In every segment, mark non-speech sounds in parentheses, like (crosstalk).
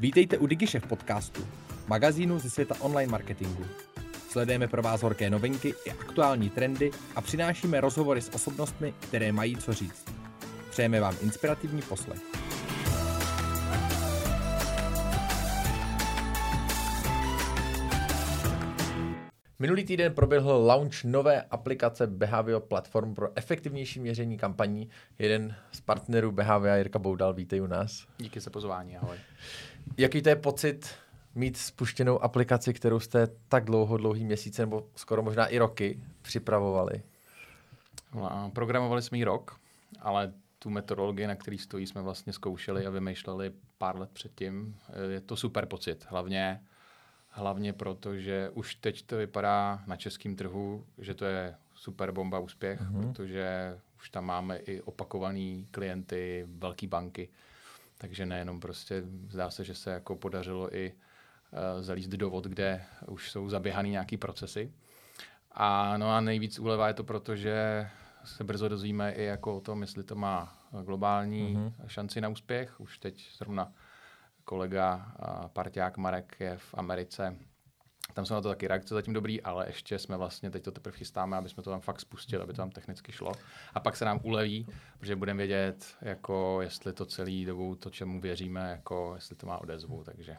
Vítejte u DigiShef podcastu, magazínu ze světa online marketingu. Sledujeme pro vás horké novinky i aktuální trendy a přinášíme rozhovory s osobnostmi, které mají co říct. Přejeme vám inspirativní poslech. Minulý týden proběhl launch nové aplikace Behavio Platform pro efektivnější měření kampaní. Jeden z partnerů Behavia, Jirka Boudal, vítej u nás. Díky za pozvání, ahoj. Jaký to je pocit mít spuštěnou aplikaci, kterou jste tak dlouho, dlouhý měsíce nebo skoro možná i roky připravovali? No programovali jsme ji rok, ale tu metodologii, na který stojí, jsme vlastně zkoušeli a vymýšleli pár let předtím. Je to super pocit, hlavně Hlavně proto, že už teď to vypadá na českém trhu, že to je super bomba úspěch, mm-hmm. protože už tam máme i opakovaný klienty, velké banky. Takže nejenom prostě, zdá se, že se jako podařilo i uh, zalíst do vod, kde už jsou zaběhaný nějaký procesy. A no a nejvíc úleva je to proto, že se brzo dozvíme i jako o tom, jestli to má globální mm-hmm. šanci na úspěch. Už teď zrovna kolega parťák Marek je v Americe. Tam jsou na to taky reakce zatím dobrý, ale ještě jsme vlastně, teď to teprve chystáme, aby jsme to tam fakt spustili, aby to tam technicky šlo. A pak se nám uleví, protože budeme vědět, jako jestli to celý dobu, to, čemu věříme, jako jestli to má odezvu, takže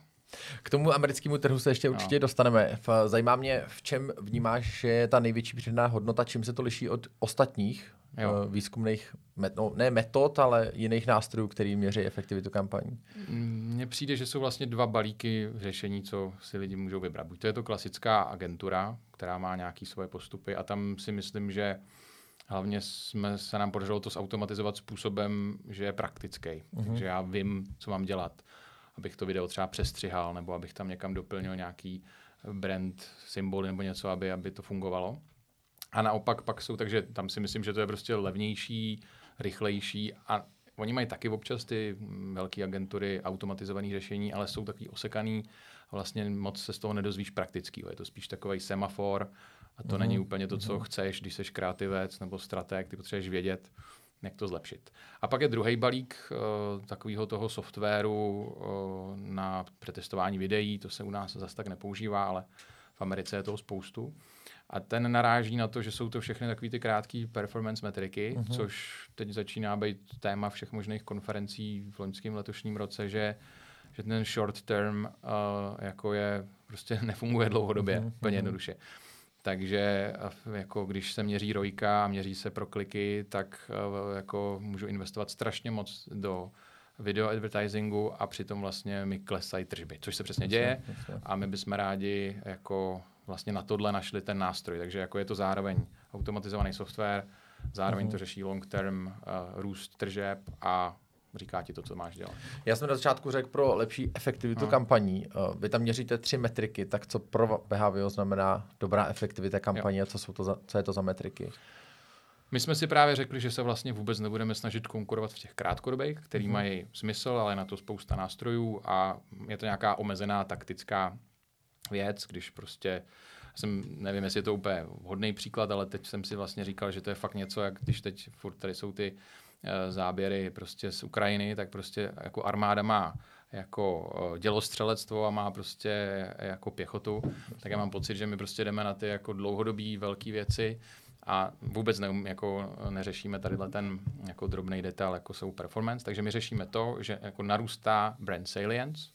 k tomu americkému trhu se ještě no. určitě dostaneme. Zajímá mě, v čem vnímáš, že je ta největší přidaná hodnota, čím se to liší od ostatních jo. Výzkumných, no, ne metod, ale jiných nástrojů, který měří efektivitu kampaní? Mně přijde, že jsou vlastně dva balíky řešení, co si lidi můžou vybrat. Buď to je to klasická agentura, která má nějaké svoje postupy a tam si myslím, že hlavně jsme, se nám podařilo to zautomatizovat způsobem, že je praktický. Uh-huh. Takže já vím, co mám dělat, abych to video třeba přestřihal, nebo abych tam někam doplnil nějaký brand symboly nebo něco, aby, aby to fungovalo. A naopak pak jsou, takže tam si myslím, že to je prostě levnější, rychlejší a oni mají taky občas ty velké agentury automatizované řešení, ale jsou takový osekaný a vlastně moc se z toho nedozvíš praktický. Je to spíš takový semafor a to mm-hmm. není úplně to, co mm-hmm. chceš, když jsi kreativec nebo strateg, ty potřebuješ vědět, jak to zlepšit. A pak je druhý balík uh, takového toho softwaru uh, na přetestování videí, to se u nás zase tak nepoužívá, ale v Americe je toho spoustu. A ten naráží na to, že jsou to všechny takové ty krátké performance metriky, uh-huh. což teď začíná být téma všech možných konferencí v loňském letošním roce, že, že ten short term uh, jako je prostě (laughs) nefunguje dlouhodobě, uh-huh. úplně jednoduše. Takže jako když se měří rojka a měří se pro kliky, tak uh, jako můžu investovat strašně moc do video advertisingu a přitom vlastně mi klesají tržby, což se přesně děje a my bychom rádi jako vlastně na tohle našli ten nástroj. Takže jako je to zároveň automatizovaný software, zároveň uh-huh. to řeší long term uh, růst tržeb a říká ti to, co máš dělat. Já jsem na začátku řekl pro lepší efektivitu uh-huh. kampaní. Uh, vy tam měříte tři metriky, tak co pro Behavio znamená dobrá efektivita kampaní jo. a co, jsou to za, co je to za metriky? My jsme si právě řekli, že se vlastně vůbec nebudeme snažit konkurovat v těch krátkodobých, který uh-huh. mají smysl, ale na to spousta nástrojů a je to nějaká omezená taktická věc, když prostě jsem, nevím, jestli je to úplně vhodný příklad, ale teď jsem si vlastně říkal, že to je fakt něco, jak když teď furt tady jsou ty uh, záběry prostě z Ukrajiny, tak prostě jako armáda má jako uh, dělostřelectvo a má prostě jako pěchotu, tak já mám pocit, že my prostě jdeme na ty jako dlouhodobý velké věci a vůbec ne, jako neřešíme tady ten jako drobný detail, jako jsou performance, takže my řešíme to, že jako narůstá brand salience,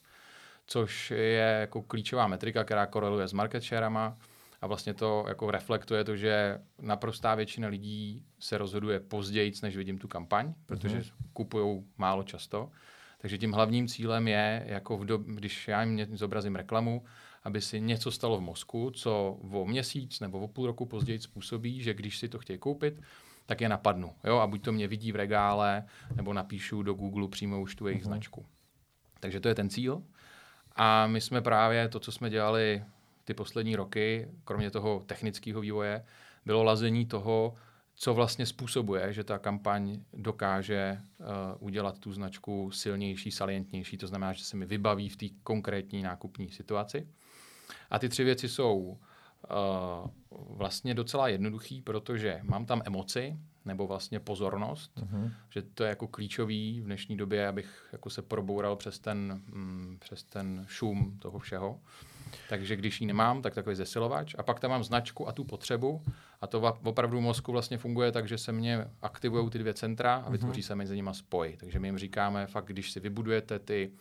což je jako klíčová metrika, která koreluje s market sharema a vlastně to jako reflektuje to, že naprostá většina lidí se rozhoduje později, než vidím tu kampaň, protože mm-hmm. kupují málo často. Takže tím hlavním cílem je, jako v do, když já jim zobrazím reklamu, aby si něco stalo v mozku, co o měsíc nebo o půl roku později způsobí, že když si to chtějí koupit, tak je napadnu. Jo? A buď to mě vidí v regále, nebo napíšu do Google přímo už tu jejich uh-huh. značku. Takže to je ten cíl. A my jsme právě to, co jsme dělali ty poslední roky, kromě toho technického vývoje, bylo lazení toho, co vlastně způsobuje, že ta kampaň dokáže uh, udělat tu značku silnější, salientnější, to znamená, že se mi vybaví v té konkrétní nákupní situaci. A ty tři věci jsou uh, vlastně docela jednoduchý, protože mám tam emoci, nebo vlastně pozornost, uh-huh. že to je jako klíčový v dnešní době, abych jako se proboural přes ten, mm, přes ten šum toho všeho. Takže když ji nemám, tak takový zesilovač. A pak tam mám značku a tu potřebu. A to opravdu v mozku vlastně funguje tak, že se mě aktivují ty dvě centra a vytvoří uh-huh. se mezi nimi spoj. Takže my jim říkáme fakt, když si vybudujete ty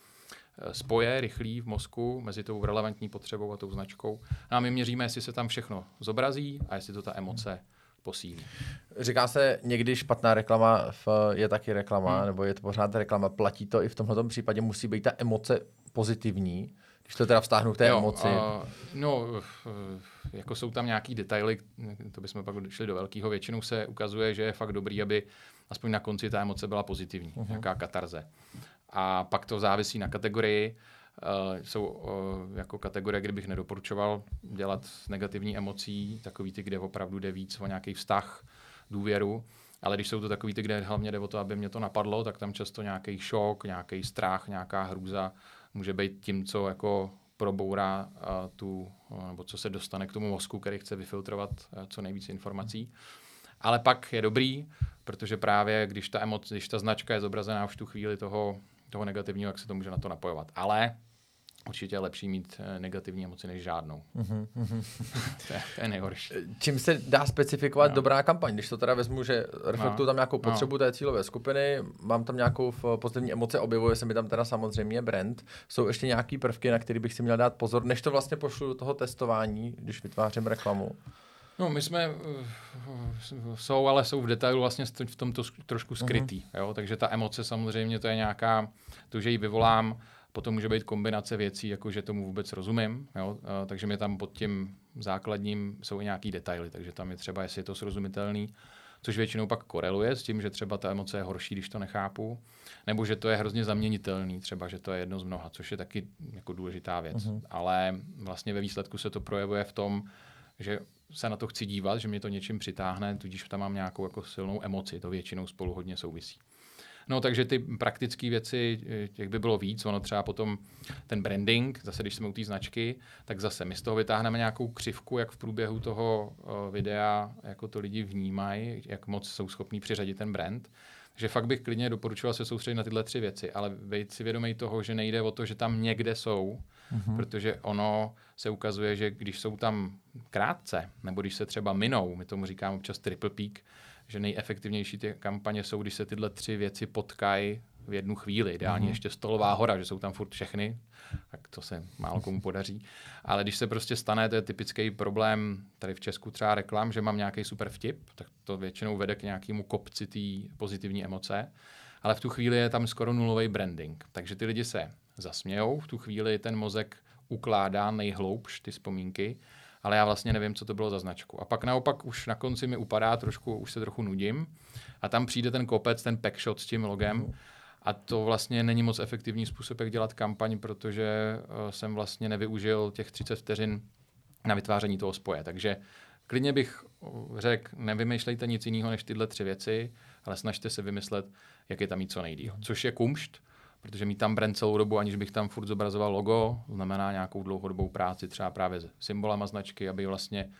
eh, spoje rychlý v mozku mezi tou relevantní potřebou a tou značkou. No a my měříme, jestli se tam všechno zobrazí a jestli to ta emoce posílí. Říká se někdy špatná reklama je taky reklama, hmm. nebo je to pořád reklama. Platí to i v tomhle případě, musí být ta emoce pozitivní, když to teda vztáhnu k té jo, emoci. Uh, no, jako jsou tam nějaký detaily, to bychom pak šli do velkého. Většinou se ukazuje, že je fakt dobrý, aby aspoň na konci ta emoce byla pozitivní, uh-huh. nějaká katarze. A pak to závisí na kategorii. Uh, jsou uh, jako kategorie, kde bych nedoporučoval dělat s negativní emocí, takový ty, kde opravdu jde víc o nějaký vztah, důvěru. Ale když jsou to takový ty, kde hlavně jde o to, aby mě to napadlo, tak tam často nějaký šok, nějaký strach, nějaká hrůza může být tím, co jako probourá uh, tu, nebo co se dostane k tomu mozku, který chce vyfiltrovat co nejvíce informací. Ale pak je dobrý, protože právě když ta emoce, když ta značka je zobrazená už tu chvíli toho, toho negativního, jak se to může na to napojovat. Ale určitě je lepší mít eh, negativní emoci než žádnou. Mm-hmm. (laughs) to, je, to je nejhorší. Čím se dá specifikovat no. dobrá kampaň? Když to teda vezmu, že reflektuju no. tam nějakou potřebu no. té cílové skupiny, mám tam nějakou pozitivní emoci, objevuje se mi tam teda samozřejmě brand. Jsou ještě nějaký prvky, na který bych si měl dát pozor, než to vlastně pošlu do toho testování, když vytvářím reklamu? No, my jsme, uh, jsou, ale jsou v detailu vlastně v tomto trošku skrytý, uh-huh. jo? takže ta emoce samozřejmě to je nějaká, to, že ji vyvolám, Potom může být kombinace věcí, jako že tomu vůbec rozumím, jo? A, takže mi tam pod tím základním jsou i nějaký detaily, takže tam je třeba, jestli je to srozumitelný, což většinou pak koreluje s tím, že třeba ta emoce je horší, když to nechápu, nebo že to je hrozně zaměnitelný, třeba, že to je jedno z mnoha, což je taky jako důležitá věc. Uh-huh. Ale vlastně ve výsledku se to projevuje v tom, že se na to chci dívat, že mě to něčím přitáhne, tudíž tam mám nějakou jako silnou emoci, to většinou spolu hodně souvisí. No takže ty praktické věci, eh, těch by bylo víc. Ono třeba potom ten branding, zase když jsme u té značky, tak zase my z toho vytáhneme nějakou křivku, jak v průběhu toho uh, videa, jako to lidi vnímají, jak moc jsou schopní přiřadit ten brand. Takže fakt bych klidně doporučoval se soustředit na tyhle tři věci, ale být si vědomý toho, že nejde o to, že tam někde jsou, mm-hmm. protože ono se ukazuje, že když jsou tam krátce, nebo když se třeba minou, my tomu říkáme občas triple peak, že nejefektivnější ty kampaně jsou, když se tyhle tři věci potkají v jednu chvíli. Ideálně mm-hmm. ještě stolová hora, že jsou tam furt všechny, tak to se málo komu podaří. Ale když se prostě stane, to je typický problém tady v Česku třeba reklam, že mám nějaký super vtip, tak to většinou vede k nějakému kopci té pozitivní emoce. Ale v tu chvíli je tam skoro nulový branding. Takže ty lidi se zasmějou, v tu chvíli ten mozek ukládá nejhloubš ty vzpomínky ale já vlastně nevím, co to bylo za značku. A pak naopak už na konci mi upadá trošku, už se trochu nudím a tam přijde ten kopec, ten packshot s tím logem a to vlastně není moc efektivní způsob, jak dělat kampaň, protože uh, jsem vlastně nevyužil těch 30 vteřin na vytváření toho spoje. Takže klidně bych řekl, nevymýšlejte nic jiného než tyhle tři věci, ale snažte se vymyslet, jak je tam mít co nejdýl. Což je kumšt, protože mít tam brand celou dobu, aniž bych tam furt zobrazoval logo, znamená nějakou dlouhodobou práci třeba právě s symbolama značky, aby vlastně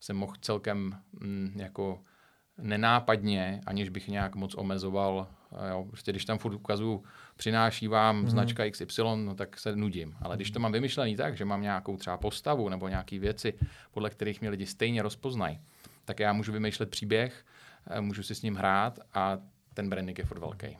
jsem mohl celkem mm, jako nenápadně, aniž bych nějak moc omezoval, jo, prostě když tam furt ukazuju, přináší vám mm-hmm. značka XY, no tak se nudím. Ale když to mám vymyšlený tak, že mám nějakou třeba postavu nebo nějaké věci, podle kterých mě lidi stejně rozpoznají, tak já můžu vymýšlet příběh, eh, můžu si s ním hrát a ten branding je furt velký.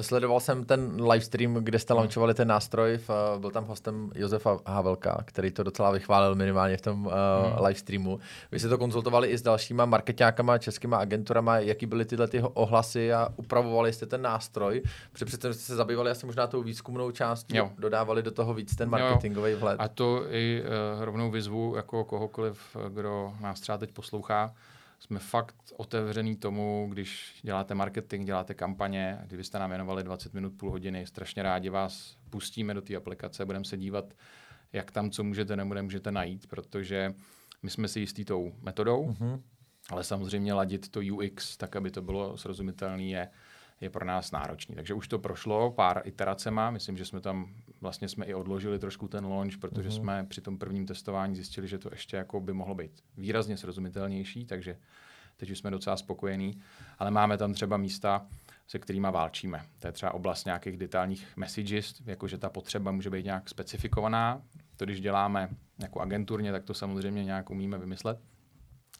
Sledoval jsem ten livestream, kde jste launchovali ten nástroj, v, byl tam hostem Josefa Havelka, který to docela vychválil minimálně v tom uh, hmm. livestreamu. Vy jste to konzultovali i s dalšíma marketákama, českýma agenturama, jaký byly tyhle ty ohlasy a upravovali jste ten nástroj, protože přece jste se zabývali asi možná tou výzkumnou částí, jo. dodávali do toho víc ten marketingový vhled. A to i uh, rovnou vyzvu jako kohokoliv, kdo nás třeba teď poslouchá, jsme fakt otevřený tomu, když děláte marketing, děláte kampaně, kdybyste nám věnovali 20 minut, půl hodiny, strašně rádi vás pustíme do té aplikace, budeme se dívat, jak tam co můžete nebo nemůžete najít, protože my jsme si jistí tou metodou, mm-hmm. ale samozřejmě ladit to UX tak, aby to bylo srozumitelné, je, je pro nás náročný. Takže už to prošlo pár iteracema, myslím, že jsme tam vlastně jsme i odložili trošku ten launch, protože mm-hmm. jsme při tom prvním testování zjistili, že to ještě jako by mohlo být výrazně srozumitelnější, takže teď už jsme docela spokojení, ale máme tam třeba místa, se kterými válčíme. To je třeba oblast nějakých detailních messages, jakože ta potřeba může být nějak specifikovaná. To, když děláme jako agenturně, tak to samozřejmě nějak umíme vymyslet.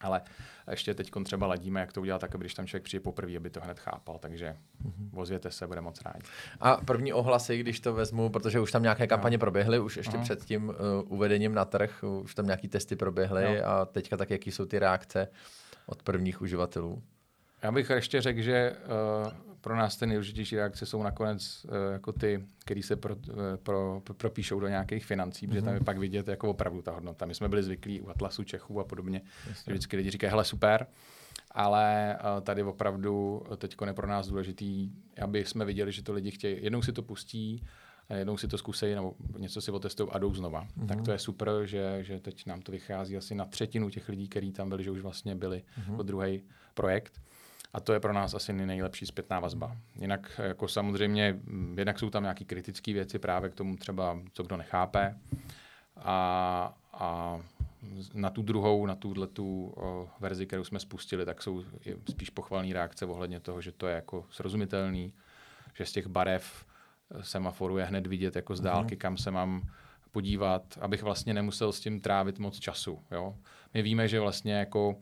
Ale ještě teď třeba ladíme, jak to udělat tak, aby když tam člověk přijde poprvé, aby to hned chápal. Takže mm-hmm. ozvěte se, bude moc rádi. A první ohlasy, když to vezmu, protože už tam nějaké kampaně no. proběhly, už ještě uh-huh. před tím uh, uvedením na trh, už tam nějaké testy proběhly no. a teďka tak, jaký jsou ty reakce od prvních uživatelů? Já bych ještě řekl, že uh, pro nás ty nejdůležitější reakce jsou nakonec uh, jako ty, které se pro, uh, pro, pro, propíšou do nějakých financí, mm-hmm. protože tam je mhm. pak vidět jako opravdu ta hodnota. My jsme byli zvyklí u Atlasu Čechů a podobně, Jasně. že vždycky lidi říkají, hele super, ale uh, tady opravdu teď je pro nás důležitý, aby jsme viděli, že to lidi chtějí, jednou si to pustí, jednou si to zkusí nebo něco si otestují a jdou znova. Mm-hmm. Tak to je super, že, že teď nám to vychází asi na třetinu těch lidí, kteří tam byli, že už vlastně byli mm-hmm. druhý projekt. A to je pro nás asi nejlepší zpětná vazba. Jinak jako samozřejmě, jednak jsou tam nějaké kritické věci právě k tomu třeba, co kdo nechápe. A, a na tu druhou, na tuhle tu verzi, kterou jsme spustili, tak jsou spíš pochvalné reakce ohledně toho, že to je jako srozumitelný, že z těch barev e, semaforu je hned vidět jako z dálky, mm-hmm. kam se mám podívat, abych vlastně nemusel s tím trávit moc času. Jo? My víme, že vlastně jako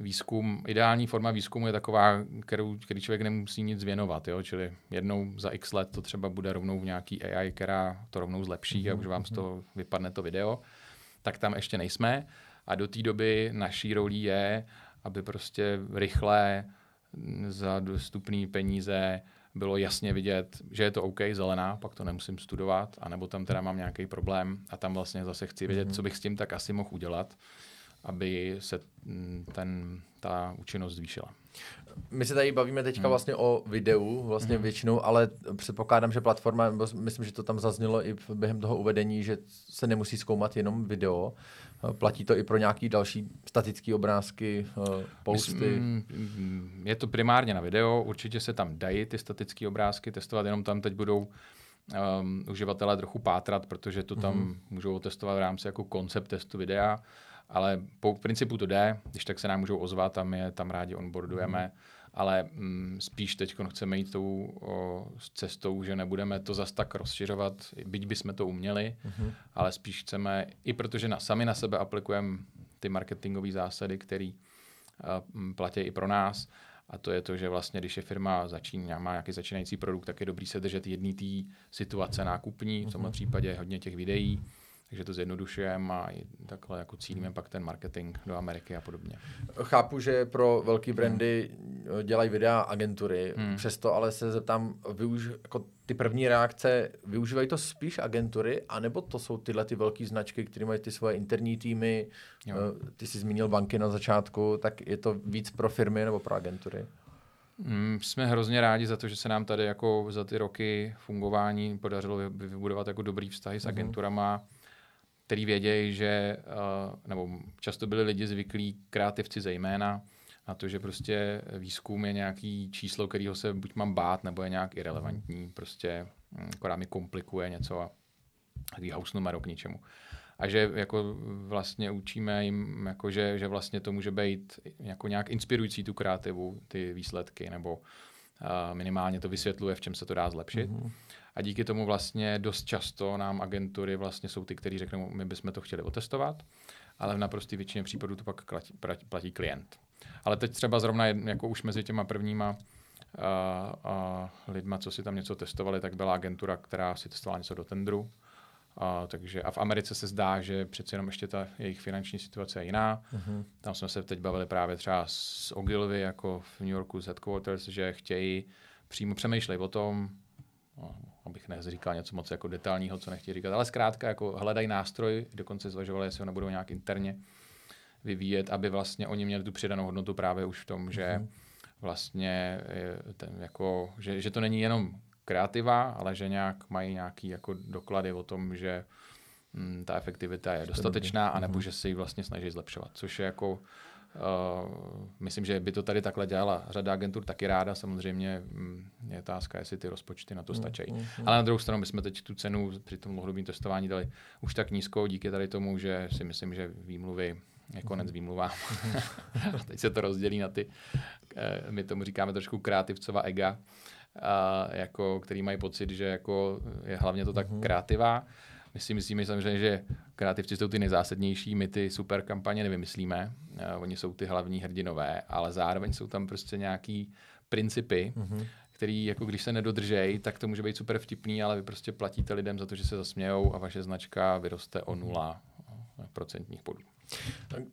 výzkum, ideální forma výzkumu je taková, kterou, který člověk nemusí nic věnovat, jo? čili jednou za x let to třeba bude rovnou v nějaký AI, která to rovnou zlepší a už vám z mhm. toho vypadne to video, tak tam ještě nejsme a do té doby naší rolí je, aby prostě rychle za dostupné peníze bylo jasně vidět, že je to OK, zelená, pak to nemusím studovat, anebo tam teda mám nějaký problém a tam vlastně zase chci vědět, mm-hmm. co bych s tím tak asi mohl udělat aby se mm, ten, ta účinnost zvýšila. My se tady bavíme teďka hmm. vlastně o videu, vlastně hmm. většinou, ale předpokládám, že platforma, myslím, že to tam zaznělo i během toho uvedení, že se nemusí zkoumat jenom video. Platí to i pro nějaký další statické obrázky, eh, posty? Myslím, mm, je to primárně na video, určitě se tam dají ty statické obrázky testovat, jenom tam teď budou um, uživatelé trochu pátrat, protože to tam hmm. můžou testovat v rámci jako koncept testu videa ale po principu to jde, když tak se nám můžou ozvat a my je tam rádi onboardujeme, mm. ale mm, spíš teď chceme jít tou o, cestou, že nebudeme to zas tak rozšiřovat, byť bychom to uměli, mm. ale spíš chceme, i protože na, sami na sebe aplikujeme ty marketingové zásady, které platí i pro nás, a to je to, že vlastně, když je firma začíná, má nějaký začínající produkt, tak je dobrý se držet jedný té situace nákupní, v tomhle mhm. případě hodně těch videí, takže to zjednodušujeme a i takhle jako cílíme pak ten marketing do Ameriky a podobně. Chápu, že pro velké brandy hmm. dělají videa agentury, hmm. přesto ale se zeptám, využ, jako ty první reakce, využívají to spíš agentury, anebo to jsou tyhle ty velké značky, které mají ty svoje interní týmy, jo. Eh, ty jsi zmínil banky na začátku, tak je to víc pro firmy nebo pro agentury? Mm, jsme hrozně rádi za to, že se nám tady jako za ty roky fungování podařilo vybudovat jako dobrý vztahy s mhm. agenturama. Mm který vědějí, že, uh, nebo často byli lidi zvyklí, kreativci zejména, na to, že prostě výzkum je nějaký číslo, kterého se buď mám bát, nebo je nějak irrelevantní, prostě hm, akorát mi komplikuje něco a takový house numero k ničemu. A že jako vlastně učíme jim, jako že, že vlastně to může být jako nějak inspirující tu kreativu, ty výsledky, nebo uh, minimálně to vysvětluje, v čem se to dá zlepšit. Mm-hmm. A díky tomu vlastně dost často nám agentury vlastně jsou ty, kteří řeknou, my bychom to chtěli otestovat, ale v naprosté většině případů to pak platí, platí klient. Ale teď třeba zrovna jako už mezi těma prvníma a, a lidma, co si tam něco testovali, tak byla agentura, která si testovala něco do tendru. A, takže, a v Americe se zdá, že přeci jenom ještě ta jejich finanční situace je jiná. Uh-huh. Tam jsme se teď bavili právě třeba s Ogilvy, jako v New Yorku z Headquarters, že chtějí přímo přemýšlet o tom, abych neříkal něco moc jako detailního, co nechtějí říkat, ale zkrátka jako hledají nástroj, dokonce zvažovali, jestli ho nebudou nějak interně vyvíjet, aby vlastně oni měli tu přidanou hodnotu právě už v tom, že mm-hmm. vlastně ten jako, že, že to není jenom kreativa, ale že nějak mají nějaký jako doklady o tom, že hm, ta efektivita je dostatečná, anebo mm-hmm. že se ji vlastně snaží zlepšovat, což je jako Uh, myslím, že by to tady takhle dělala řada agentur taky ráda. Samozřejmě mm, je otázka, jestli ty rozpočty na to mm, stačí. Mm, mm, Ale na druhou stranu, my jsme teď tu cenu při tom dlouhodobém testování dali už tak nízko díky tady tomu, že si myslím, že výmluvy je konec výmluvám. (laughs) teď se to rozdělí na ty, eh, my tomu říkáme trošku kreativcova ega, a jako, který mají pocit, že jako je hlavně to tak mm-hmm. kreativá. My si myslíme samozřejmě, že kreativci jsou ty nejzásadnější, my ty super kampaně nevymyslíme, uh, oni jsou ty hlavní hrdinové, ale zároveň jsou tam prostě nějaký principy, mm-hmm. Který jako když se nedodržejí, tak to může být super vtipný, ale vy prostě platíte lidem za to, že se zasmějou a vaše značka vyroste o nula procentních bodů.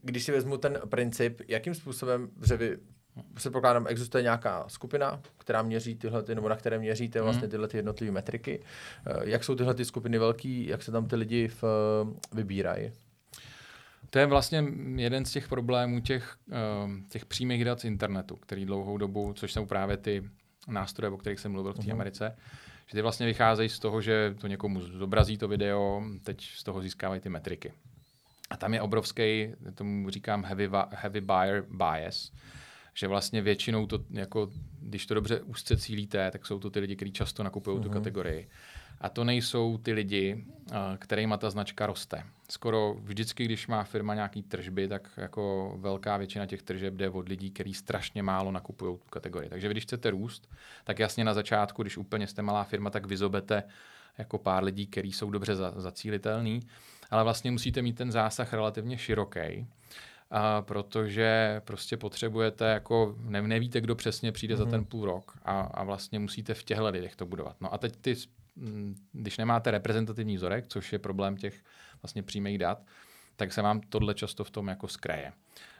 Když si vezmu ten princip, jakým způsobem, že vy předpokládám, existuje nějaká skupina, která měří tyhle, ty, nebo na které měříte mhm. vlastně tyhle ty jednotlivé metriky. Eh, jak jsou tyhle ty skupiny velký, jak se tam ty lidi v, vybírají? To je vlastně jeden z těch problémů těch, eh, těch přímých dat z internetu, který dlouhou dobu, což jsou právě ty nástroje, o kterých jsem mluvil v té uh-huh. Americe, že ty vlastně vycházejí z toho, že to někomu zobrazí to video, teď z toho získávají ty metriky. A tam je obrovský, tomu říkám heavy, heavy buyer bias, že vlastně většinou to, jako, když to dobře úzce cílíte, tak jsou to ty lidi, kteří často nakupují uh-huh. tu mhm. kategorii. A to nejsou ty lidi, kterýma ta značka roste. Skoro vždycky, když má firma nějaký tržby, tak jako velká většina těch tržeb jde od lidí, kteří strašně málo nakupují tu kategorii. Takže když chcete růst, tak jasně na začátku, když úplně jste malá firma, tak vyzobete jako pár lidí, kteří jsou dobře zacílitelní, ale vlastně musíte mít ten zásah relativně široký a protože prostě potřebujete, jako ne, nevíte, kdo přesně přijde mm-hmm. za mhm. ten půl rok a, a vlastně musíte v těchto lidech to budovat. No a teď ty, když nemáte reprezentativní vzorek, což je problém těch vlastně přímých dat, tak se vám tohle často v tom jako skreje.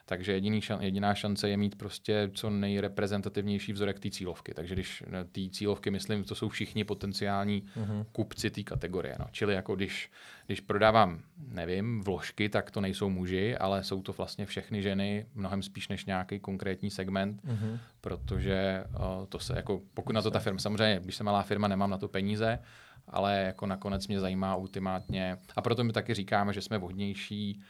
Takže jediný šan, jediná šance je mít prostě co nejreprezentativnější vzorek té cílovky. Takže když té cílovky myslím, to jsou všichni potenciální uh-huh. kupci té kategorie. No. Čili jako když, když prodávám, nevím, vložky, tak to nejsou muži, ale jsou to vlastně všechny ženy, mnohem spíš než nějaký konkrétní segment, uh-huh. protože uh, to se jako, pokud na to ta firma, samozřejmě, když jsem malá firma, nemám na to peníze, ale jako nakonec mě zajímá ultimátně. A proto my taky říkáme, že jsme vhodnější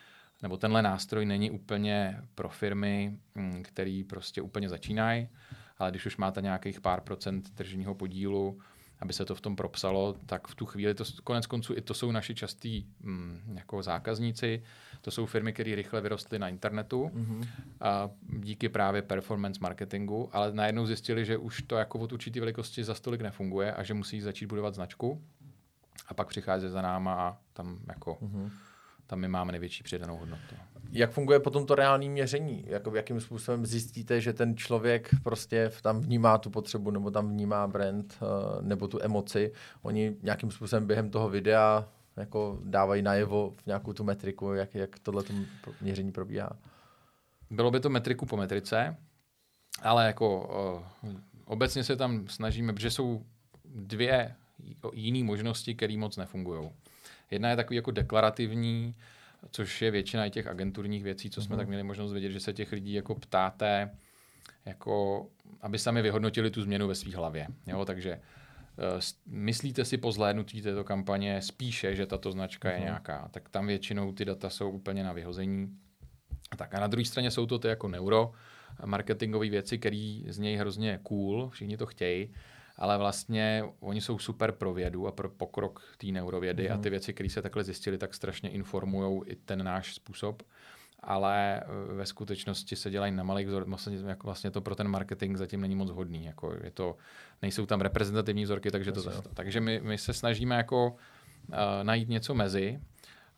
nebo tenhle nástroj není úplně pro firmy, mm, který prostě úplně začínají, ale když už máte nějakých pár procent tržního podílu, aby se to v tom propsalo, tak v tu chvíli, to konec konců i to jsou naši častí mm, jako zákazníci, to jsou firmy, které rychle vyrostly na internetu mm-hmm. a díky právě performance marketingu, ale najednou zjistili, že už to jako od určité velikosti za stolik nefunguje a že musí začít budovat značku a pak přichází za náma a tam jako mm-hmm tam my máme největší přidanou hodnotu. Jak funguje potom to reální měření? Jako, jakým způsobem zjistíte, že ten člověk prostě tam vnímá tu potřebu, nebo tam vnímá brand, uh, nebo tu emoci? Oni nějakým způsobem během toho videa jako dávají najevo v nějakou tu metriku, jak, jak tohle měření probíhá? Bylo by to metriku po metrice, ale jako uh, obecně se tam snažíme, protože jsou dvě jiné možnosti, které moc nefungují. Jedna je takový jako deklarativní, což je většina těch agenturních věcí, co jsme mm-hmm. tak měli možnost vědět, že se těch lidí jako ptáte, jako, aby sami vyhodnotili tu změnu ve své hlavě. Jo? Takže uh, myslíte si po zhlédnutí této kampaně spíše, že tato značka mm-hmm. je mhm. nějaká, tak tam většinou ty data jsou úplně na vyhození. Tak a na druhé straně jsou to ty jako neuro marketingové věci, které z něj hrozně cool, všichni to chtějí, ale vlastně oni jsou super pro vědu a pro pokrok té neurovědy mm. a ty mhm. věci, které se takhle zjistili, tak strašně informují i ten náš způsob ale eh, ve skutečnosti se dělají na malých vzorech, vlastně, jako vlastně to pro ten marketing zatím není moc hodný. Jako je to, nejsou tam reprezentativní vzorky, takže, to, takže my, my se snažíme jako uh, najít něco mezi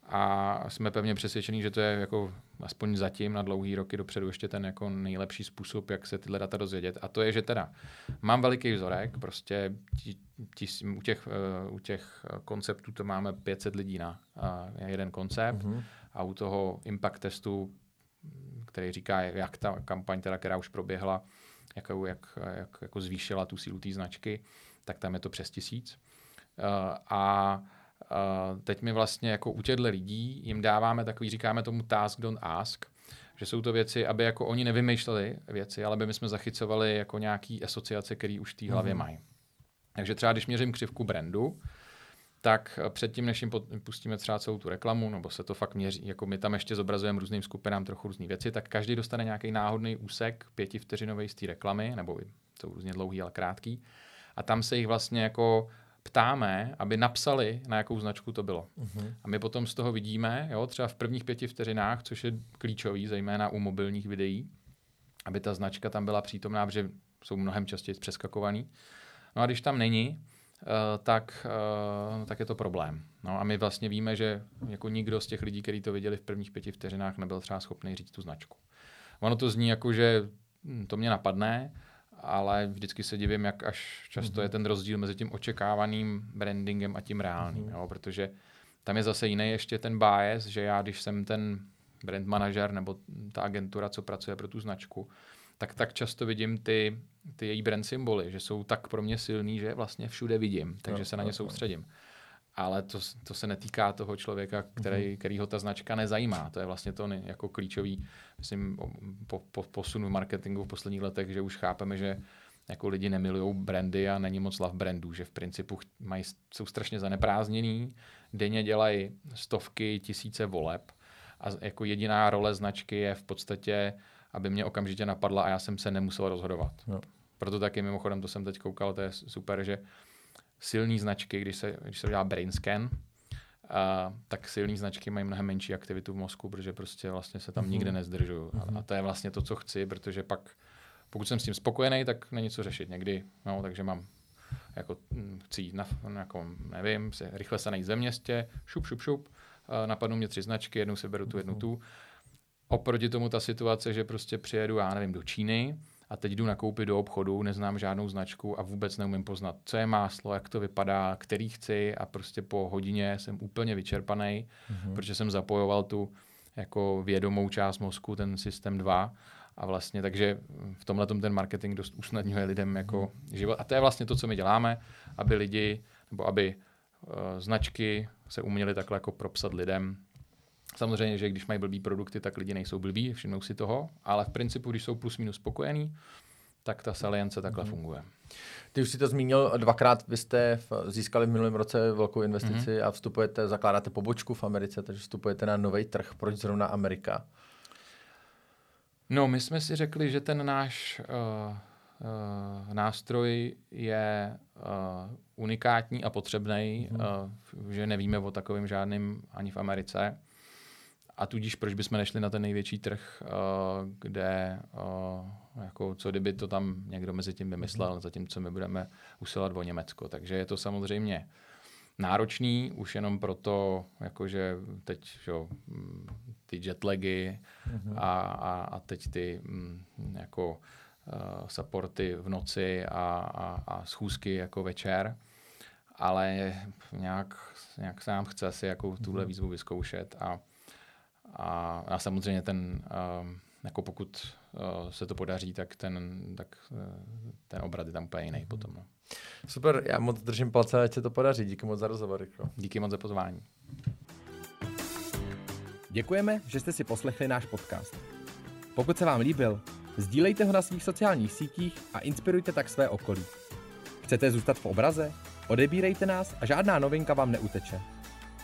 a jsme pevně přesvědčení, že to je jako aspoň zatím na dlouhý roky dopředu ještě ten jako nejlepší způsob, jak se tyhle data dozvědět. A to je, že teda mám veliký vzorek, prostě tí, tí, u, těch, uh, u těch konceptů to máme 500 lidí na uh, jeden koncept mm-hmm. a u toho impact testu, který říká, jak ta kampaň, teda, která už proběhla, jak, jak, jak jako zvýšila tu sílu té značky, tak tam je to přes tisíc. Uh, a Uh, teď my vlastně jako u těchto lidí jim dáváme takový, říkáme tomu task don't ask, že jsou to věci, aby jako oni nevymýšleli věci, ale aby my jsme zachycovali jako nějaký asociace, které už v té hlavě mm. mají. Takže třeba když měřím křivku brandu, tak předtím, než jim pustíme třeba celou tu reklamu, nebo se to fakt měří, jako my tam ještě zobrazujeme různým skupinám trochu různé věci, tak každý dostane nějaký náhodný úsek pětivteřinový z té reklamy, nebo jsou různě dlouhý, ale krátký. A tam se jich vlastně jako ptáme, aby napsali, na jakou značku to bylo. Uh-huh. A my potom z toho vidíme, jo, třeba v prvních pěti vteřinách, což je klíčový, zejména u mobilních videí, aby ta značka tam byla přítomná, protože jsou mnohem častěji přeskakovaný. No a když tam není, uh, tak, uh, tak je to problém. No a my vlastně víme, že jako nikdo z těch lidí, kteří to viděli v prvních pěti vteřinách, nebyl třeba schopný říct tu značku. Ono to zní jako, že hm, to mě napadne, ale vždycky se divím, jak až často mm-hmm. je ten rozdíl mezi tím očekávaným brandingem a tím reálným, mm-hmm. jo, protože tam je zase jiný ještě ten bias, že já, když jsem ten brand manažer nebo ta agentura, co pracuje pro tu značku, tak tak často vidím ty, ty její brand symboly, že jsou tak pro mě silný, že vlastně všude vidím, takže no, se na ně no, soustředím. Ale to, to se netýká toho člověka, který, mm-hmm. který ho ta značka nezajímá. To je vlastně to jako klíčový, myslím, po, po, posunu v marketingu v posledních letech, že už chápeme, že jako lidi nemilují brandy a není moc love brandů, že v principu mají, jsou strašně zaneprázdněný, denně dělají stovky, tisíce voleb a jako jediná role značky je v podstatě aby mě okamžitě napadla a já jsem se nemusel rozhodovat. No. Proto taky mimochodem, to jsem teď koukal, to je super, že silné značky, když se, když se dělá brain scan, a, tak silné značky mají mnohem menší aktivitu v mozku, protože prostě vlastně se tam mm-hmm. nikde nezdržují. Mm-hmm. A, a mhm. to je vlastně to, co chci, protože pak, pokud jsem s tím spokojený, tak není co řešit někdy. No, takže mám jako hm, chci jít na, jako, nevím, se, rychle se najít ve městě, šup, šup, šup, napadnou mě tři značky, jednou si beru tu, jednu mhm. tu Oproti tomu ta situace, že prostě přijedu, já nevím, do Číny a teď jdu nakoupit do obchodu, neznám žádnou značku a vůbec neumím poznat, co je máslo, jak to vypadá, který chci a prostě po hodině jsem úplně vyčerpaný, mm-hmm. protože jsem zapojoval tu jako vědomou část mozku, ten systém 2 a vlastně takže v tomhle ten marketing dost usnadňuje lidem jako mm-hmm. život. A to je vlastně to, co my děláme, aby lidi, nebo aby uh, značky se uměly takhle jako propsat lidem, Samozřejmě, že když mají blbý produkty, tak lidi nejsou blbí, všimnou si toho, ale v principu, když jsou plus minus spokojení, tak ta salience takhle mm-hmm. funguje. Ty už si to zmínil dvakrát, vy jste získali v minulém roce velkou investici mm-hmm. a vstupujete, zakládáte pobočku v Americe, takže vstupujete na nový trh. Proč zrovna Amerika? No, my jsme si řekli, že ten náš uh, uh, nástroj je uh, unikátní a potřebný, mm-hmm. uh, že nevíme o takovém žádným ani v Americe. A tudíž proč bychom nešli na ten největší trh, eh, kde eh, jako co kdyby to tam někdo mezi tím vymyslel, zatímco my budeme usilovat o Německo. Takže je to samozřejmě náročný, už jenom proto, jakože teď že, mm, ty jetlagy mm-hmm. a, a, a teď ty mm, jako uh, supporty v noci a, a, a schůzky jako večer, ale nějak, nějak se nám chce asi jako tuhle mhm. výzvu vyzkoušet a a, a samozřejmě ten, uh, jako pokud uh, se to podaří, tak ten, tak, uh, ten obrat je tam úplně jiný potom. No. Super, já moc držím palce, ať se to podaří. Díky moc za rozhovor. Riko. Díky moc za pozvání. Děkujeme, že jste si poslechli náš podcast. Pokud se vám líbil, sdílejte ho na svých sociálních sítích a inspirujte tak své okolí. Chcete zůstat v obraze? Odebírejte nás a žádná novinka vám neuteče.